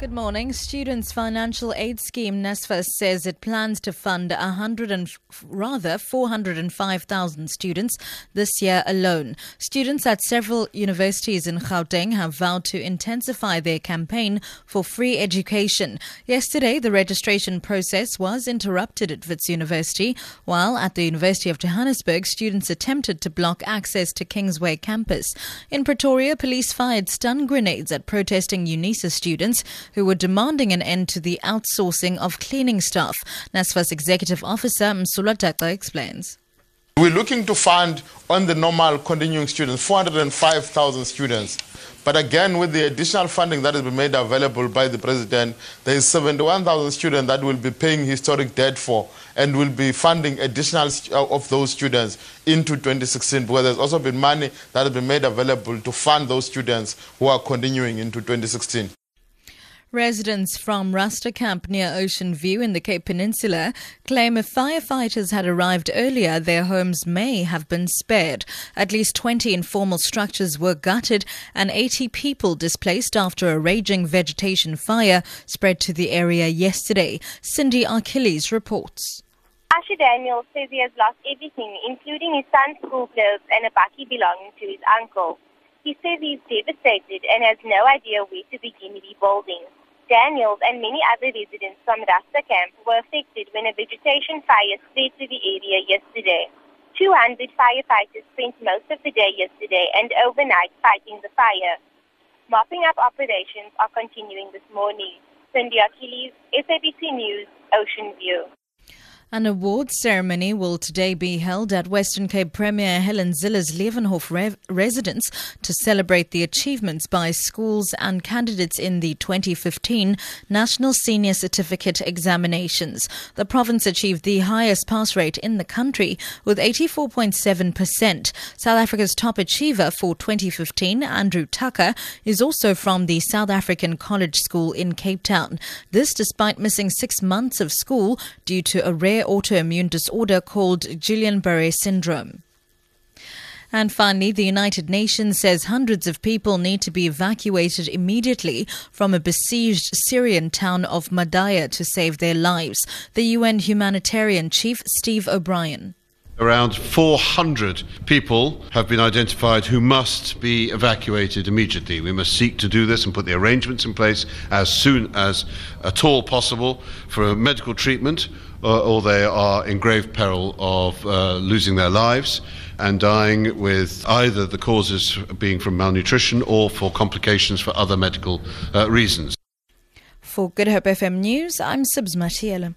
Good morning. Students Financial Aid Scheme NSFAS says it plans to fund 100 and rather 405,000 students this year alone. Students at several universities in Gauteng have vowed to intensify their campaign for free education. Yesterday, the registration process was interrupted at Wits University, while at the University of Johannesburg, students attempted to block access to Kingsway campus. In Pretoria, police fired stun grenades at protesting UNISA students who were demanding an end to the outsourcing of cleaning staff. NSFAS Executive Officer Msulwa explains. We're looking to fund on the normal continuing students, 405,000 students. But again, with the additional funding that has been made available by the president, there is 71,000 students that will be paying historic debt for and will be funding additional uh, of those students into 2016 because there's also been money that has been made available to fund those students who are continuing into 2016. Residents from Rasta Camp near Ocean View in the Cape Peninsula claim if firefighters had arrived earlier, their homes may have been spared. At least 20 informal structures were gutted and 80 people displaced after a raging vegetation fire spread to the area yesterday. Cindy Achilles reports. Asher Daniel says he has lost everything, including his son's school clothes and a bakkie belonging to his uncle. He says he's devastated and has no idea where to begin rebuilding. Daniels and many other residents from Rasta Camp were affected when a vegetation fire spread to the area yesterday. 200 firefighters spent most of the day yesterday and overnight fighting the fire. Mopping up operations are continuing this morning. Cindy Achilles, SABC News, Ocean View. An awards ceremony will today be held at Western Cape Premier Helen Zille's Leeuwenhof re- residence to celebrate the achievements by schools and candidates in the 2015 National Senior Certificate Examinations. The province achieved the highest pass rate in the country with 84.7%. South Africa's top achiever for 2015, Andrew Tucker, is also from the South African College School in Cape Town. This despite missing six months of school due to a rare rare autoimmune disorder called Guillain Barre syndrome. And finally, the United Nations says hundreds of people need to be evacuated immediately from a besieged Syrian town of Madaya to save their lives. The UN humanitarian chief, Steve O'Brien. Around 400 people have been identified who must be evacuated immediately. We must seek to do this and put the arrangements in place as soon as at all possible for medical treatment, or, they are in grave peril of uh, losing their lives and dying with either the causes being from malnutrition or for complications for other medical uh, reasons. For Good Hope FM News, I'm Sibs Matiela.